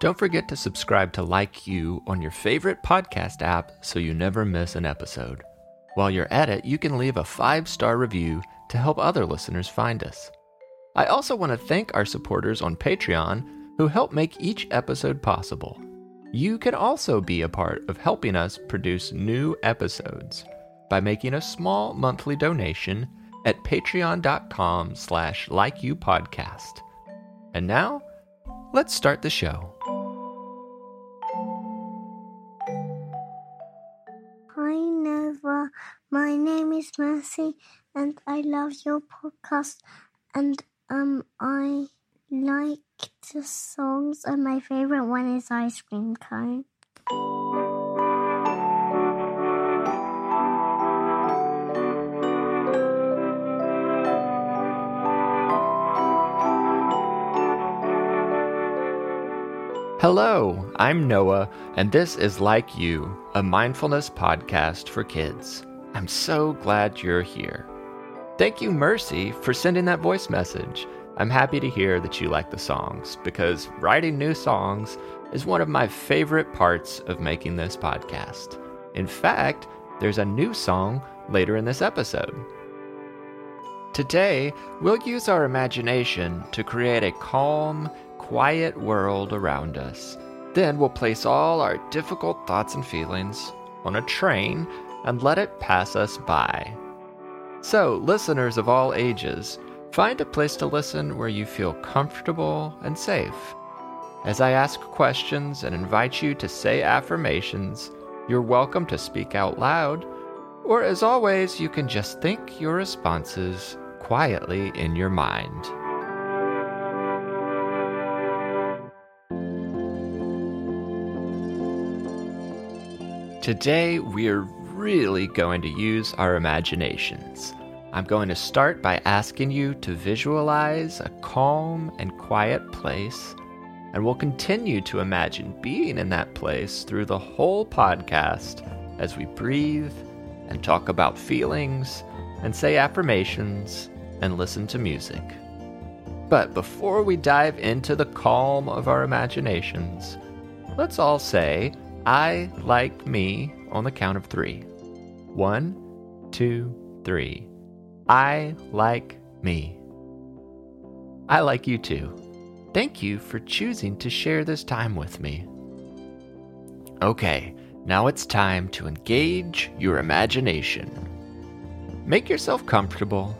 Don't forget to subscribe to Like You on your favorite podcast app so you never miss an episode. While you're at it, you can leave a five star review to help other listeners find us. I also want to thank our supporters on Patreon who help make each episode possible. You can also be a part of helping us produce new episodes by making a small monthly donation at patreon.com slash likeyoupodcast. And now, let's start the show. Hi, Nova. My name is Mercy, and I love your podcast. And um, I like the songs, and my favorite one is Ice Cream Cone. Hello, I'm Noah, and this is Like You, a mindfulness podcast for kids. I'm so glad you're here. Thank you, Mercy, for sending that voice message. I'm happy to hear that you like the songs because writing new songs is one of my favorite parts of making this podcast. In fact, there's a new song later in this episode. Today, we'll use our imagination to create a calm, quiet world around us. Then we'll place all our difficult thoughts and feelings on a train and let it pass us by. So, listeners of all ages, find a place to listen where you feel comfortable and safe. As I ask questions and invite you to say affirmations, you're welcome to speak out loud, or as always, you can just think your responses quietly in your mind. Today, we're really going to use our imaginations. I'm going to start by asking you to visualize a calm and quiet place, and we'll continue to imagine being in that place through the whole podcast as we breathe and talk about feelings and say affirmations and listen to music. But before we dive into the calm of our imaginations, let's all say, I like me on the count of three. One, two, three. I like me. I like you too. Thank you for choosing to share this time with me. Okay, now it's time to engage your imagination. Make yourself comfortable.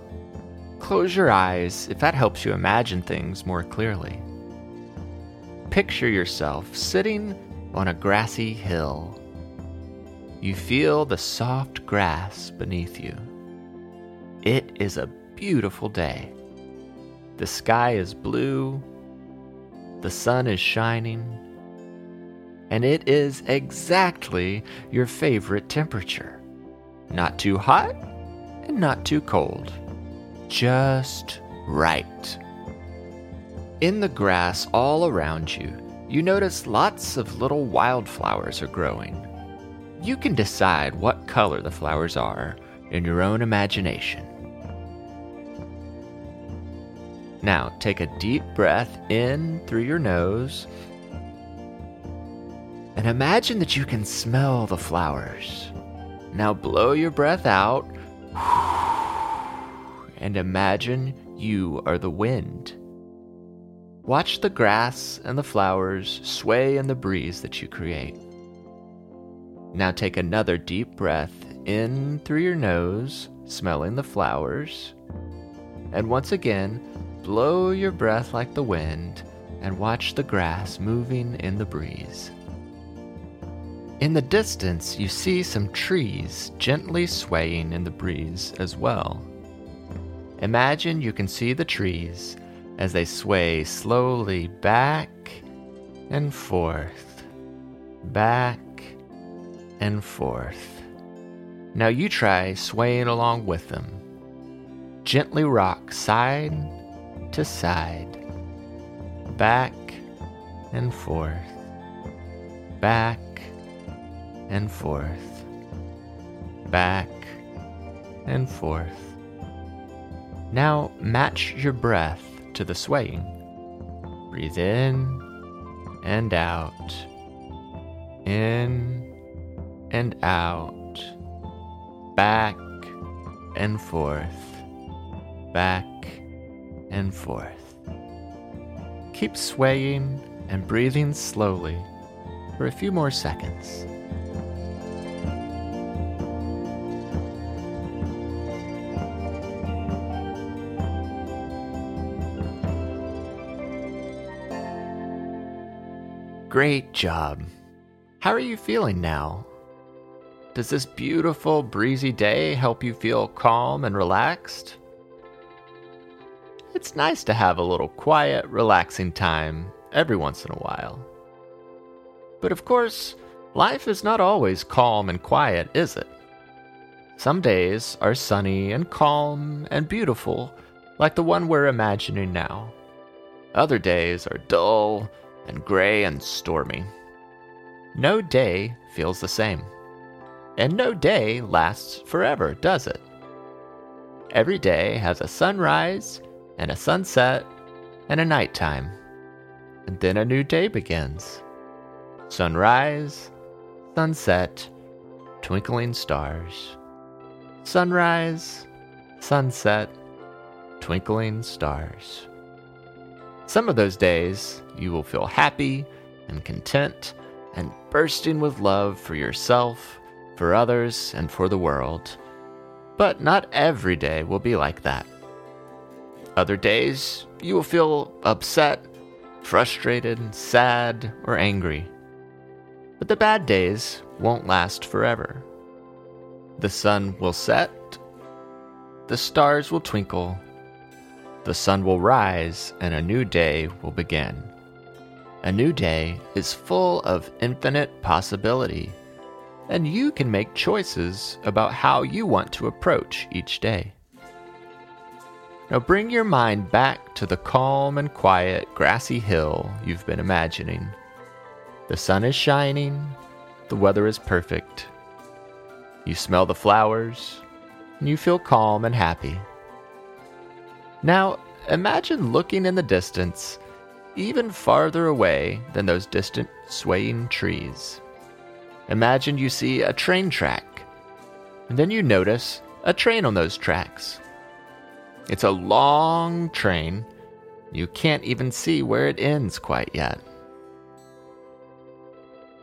Close your eyes if that helps you imagine things more clearly. Picture yourself sitting on a grassy hill. You feel the soft grass beneath you. It is a beautiful day. The sky is blue, the sun is shining, and it is exactly your favorite temperature. Not too hot and not too cold. Just right. In the grass all around you, you notice lots of little wildflowers are growing. You can decide what color the flowers are in your own imagination. Now, take a deep breath in through your nose and imagine that you can smell the flowers. Now, blow your breath out and imagine you are the wind. Watch the grass and the flowers sway in the breeze that you create. Now take another deep breath in through your nose, smelling the flowers. And once again, blow your breath like the wind and watch the grass moving in the breeze. In the distance, you see some trees gently swaying in the breeze as well. Imagine you can see the trees as they sway slowly back and forth, back and forth. Now you try swaying along with them. Gently rock side to side, back and forth, back and forth, back and forth. Now match your breath to the swaying. Breathe in and out, in and out, back and forth, back and forth. Keep swaying and breathing slowly for a few more seconds. Great job. How are you feeling now? Does this beautiful, breezy day help you feel calm and relaxed? It's nice to have a little quiet, relaxing time every once in a while. But of course, life is not always calm and quiet, is it? Some days are sunny and calm and beautiful, like the one we're imagining now. Other days are dull and gray and stormy. No day feels the same. And no day lasts forever, does it? Every day has a sunrise and a sunset and a nighttime. And then a new day begins. Sunrise, sunset, twinkling stars. Sunrise, sunset, twinkling stars. Some of those days you will feel happy and content and bursting with love for yourself, for others, and for the world. But not every day will be like that. Other days you will feel upset, frustrated, sad, or angry. But the bad days won't last forever. The sun will set, the stars will twinkle, the sun will rise and a new day will begin. A new day is full of infinite possibility, and you can make choices about how you want to approach each day. Now bring your mind back to the calm and quiet grassy hill you've been imagining. The sun is shining, the weather is perfect. You smell the flowers, and you feel calm and happy. Now, imagine looking in the distance, even farther away than those distant swaying trees. Imagine you see a train track, and then you notice a train on those tracks. It's a long train. You can't even see where it ends quite yet.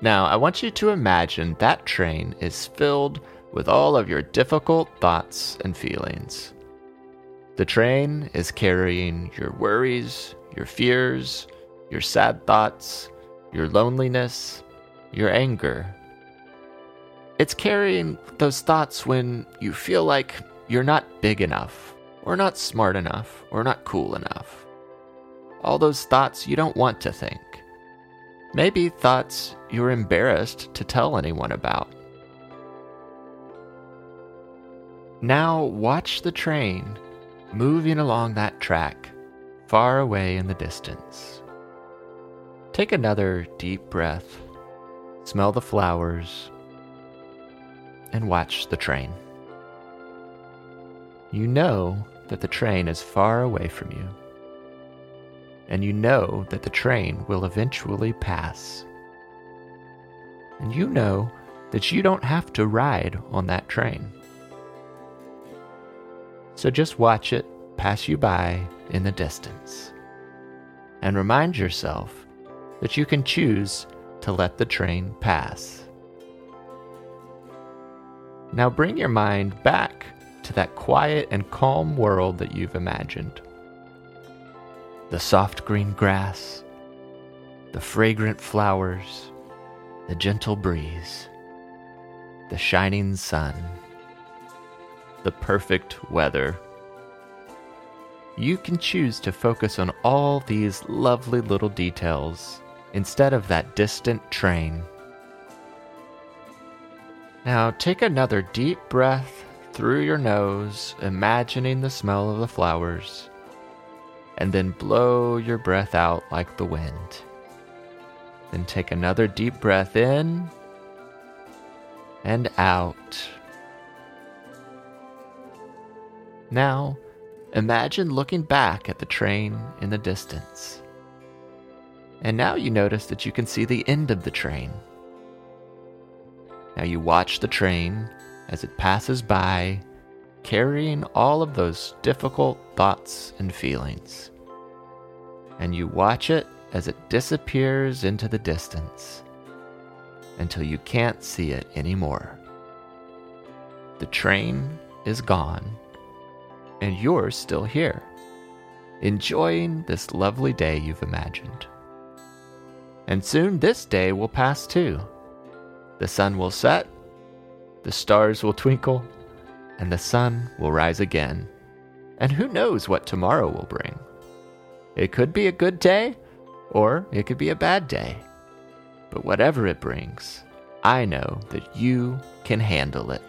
Now, I want you to imagine that train is filled with all of your difficult thoughts and feelings. The train is carrying your worries, your fears, your sad thoughts, your loneliness, your anger. It's carrying those thoughts when you feel like you're not big enough, or not smart enough, or not cool enough. All those thoughts you don't want to think. Maybe thoughts you're embarrassed to tell anyone about. Now watch the train moving along that track, far away in the distance. Take another deep breath, smell the flowers, and watch the train. You know that the train is far away from you, and you know that the train will eventually pass. And you know that you don't have to ride on that train. So just watch it pass you by in the distance. And remind yourself that you can choose to let the train pass. Now bring your mind back to that quiet and calm world that you've imagined. The soft green grass, the fragrant flowers, the gentle breeze, the shining sun the perfect weather. You can choose to focus on all these lovely little details instead of that distant train. Now take another deep breath through your nose, imagining the smell of the flowers, and then blow your breath out like the wind. Then take another deep breath in and out. Now, imagine looking back at the train in the distance. And now you notice that you can see the end of the train. Now you watch the train as it passes by, carrying all of those difficult thoughts and feelings. And you watch it as it disappears into the distance until you can't see it anymore. The train is gone, and you're still here, enjoying this lovely day you've imagined. And soon this day will pass too. The sun will set, the stars will twinkle, and the sun will rise again. And who knows what tomorrow will bring? It could be a good day, or it could be a bad day. But whatever it brings, I know that you can handle it.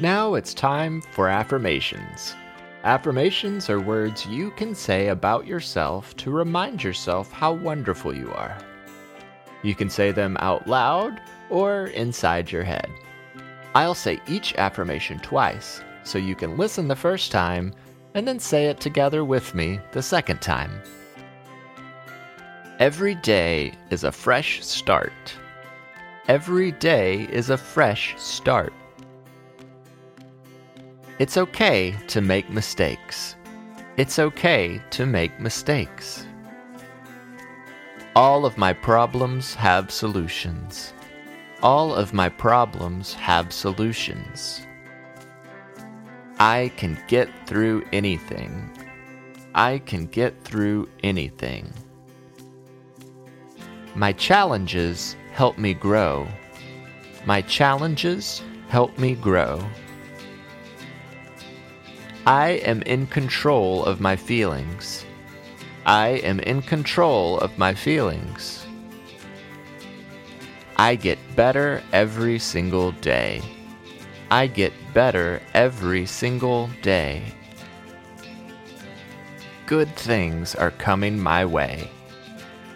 Now it's time for affirmations. Affirmations are words you can say about yourself to remind yourself how wonderful you are. You can say them out loud or inside your head. I'll say each affirmation twice, so you can listen the first time and then say it together with me the second time. Every day is a fresh start. Every day is a fresh start. It's okay to make mistakes. It's okay to make mistakes. All of my problems have solutions. All of my problems have solutions. I can get through anything. I can get through anything. My challenges help me grow. My challenges help me grow. I am in control of my feelings. I am in control of my feelings. I get better every single day. I get better every single day. Good things are coming my way.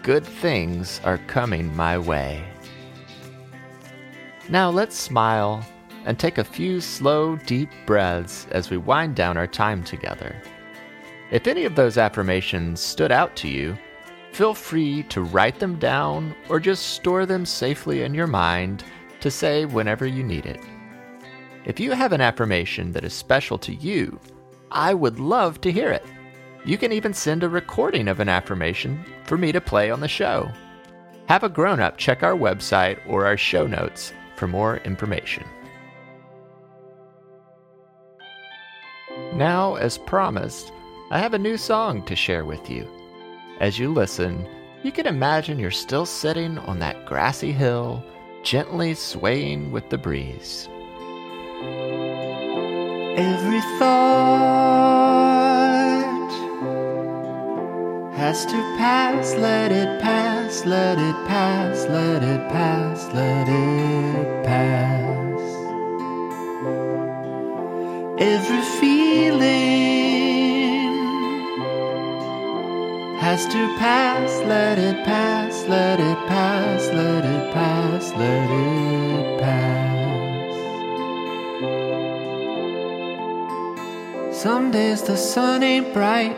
Good things are coming my way. Now let's smile and take a few slow, deep breaths as we wind down our time together. If any of those affirmations stood out to you, feel free to write them down or just store them safely in your mind to say whenever you need it. If you have an affirmation that is special to you, I would love to hear it. You can even send a recording of an affirmation for me to play on the show. Have a grown up check our website or our show notes for more information. Now, as promised, I have a new song to share with you. As you listen, you can imagine you're still sitting on that grassy hill, gently swaying with the breeze. Every thought has to pass, let it pass, let it pass, let it pass, let it pass. Every feeling has to pass, let it pass, let it pass, let it pass, let it pass. Some days the sun ain't bright,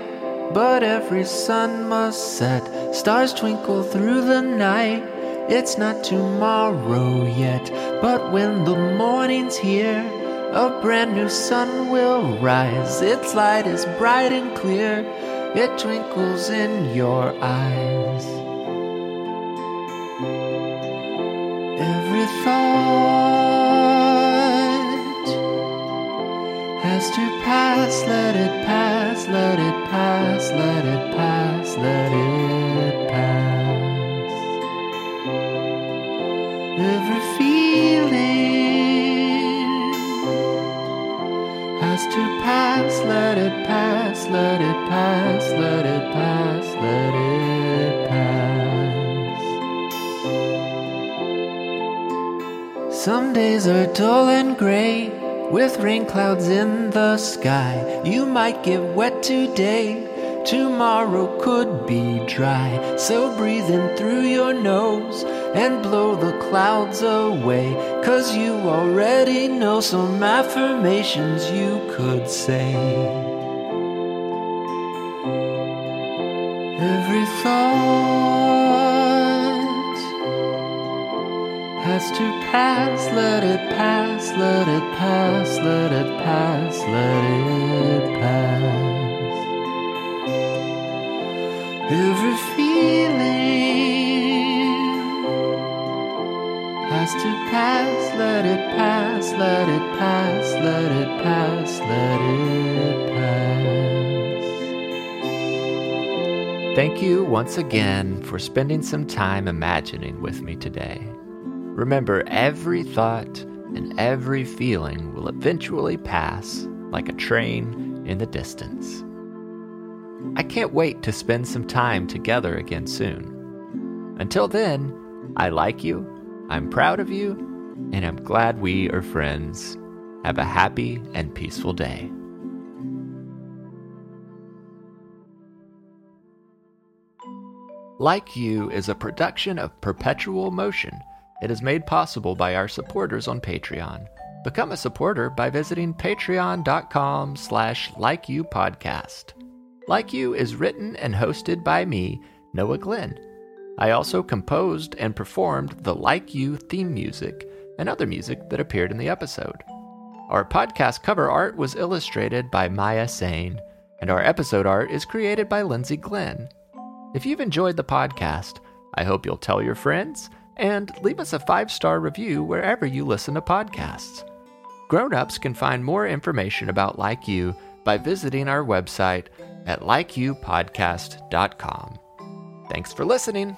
but every sun must set. Stars twinkle through the night. It's not tomorrow yet, but when the morning's here, a brand new sun will rise. Its light is bright and clear, it twinkles in your eyes. Every thought has to pass, let it pass, let it pass, let it pass, are dull and gray, with rain clouds in the sky. You might get wet today, tomorrow could be dry. So breathe in through your nose and blow the clouds away. Cause you already know some affirmations you could say. Every thought has to pass, let it pass, let it pass, let it pass, let it pass. Every feeling has to pass, let it pass, let it pass, let it pass, let it pass. Thank you once again for spending some time imagining with me today. Remember, every thought and every feeling will eventually pass like a train in the distance. I can't wait to spend some time together again soon. Until then, I like you, I'm proud of you, and I'm glad we are friends. Have a happy and peaceful day. Like You is a production of Perpetual Motion. It is made possible by our supporters on Patreon. Become a supporter by visiting patreon.com slash likeyoupodcast. Like You is written and hosted by me, Noah Glenn. I also composed and performed the Like You theme music and other music that appeared in the episode. Our podcast cover art was illustrated by Maya Sane, and our episode art is created by Lindsay Glenn. If you've enjoyed the podcast, I hope you'll tell your friends and leave us a five star review wherever you listen to podcasts. Grown ups can find more information about Like You by visiting our website at likeyoupodcast.com. Thanks for listening.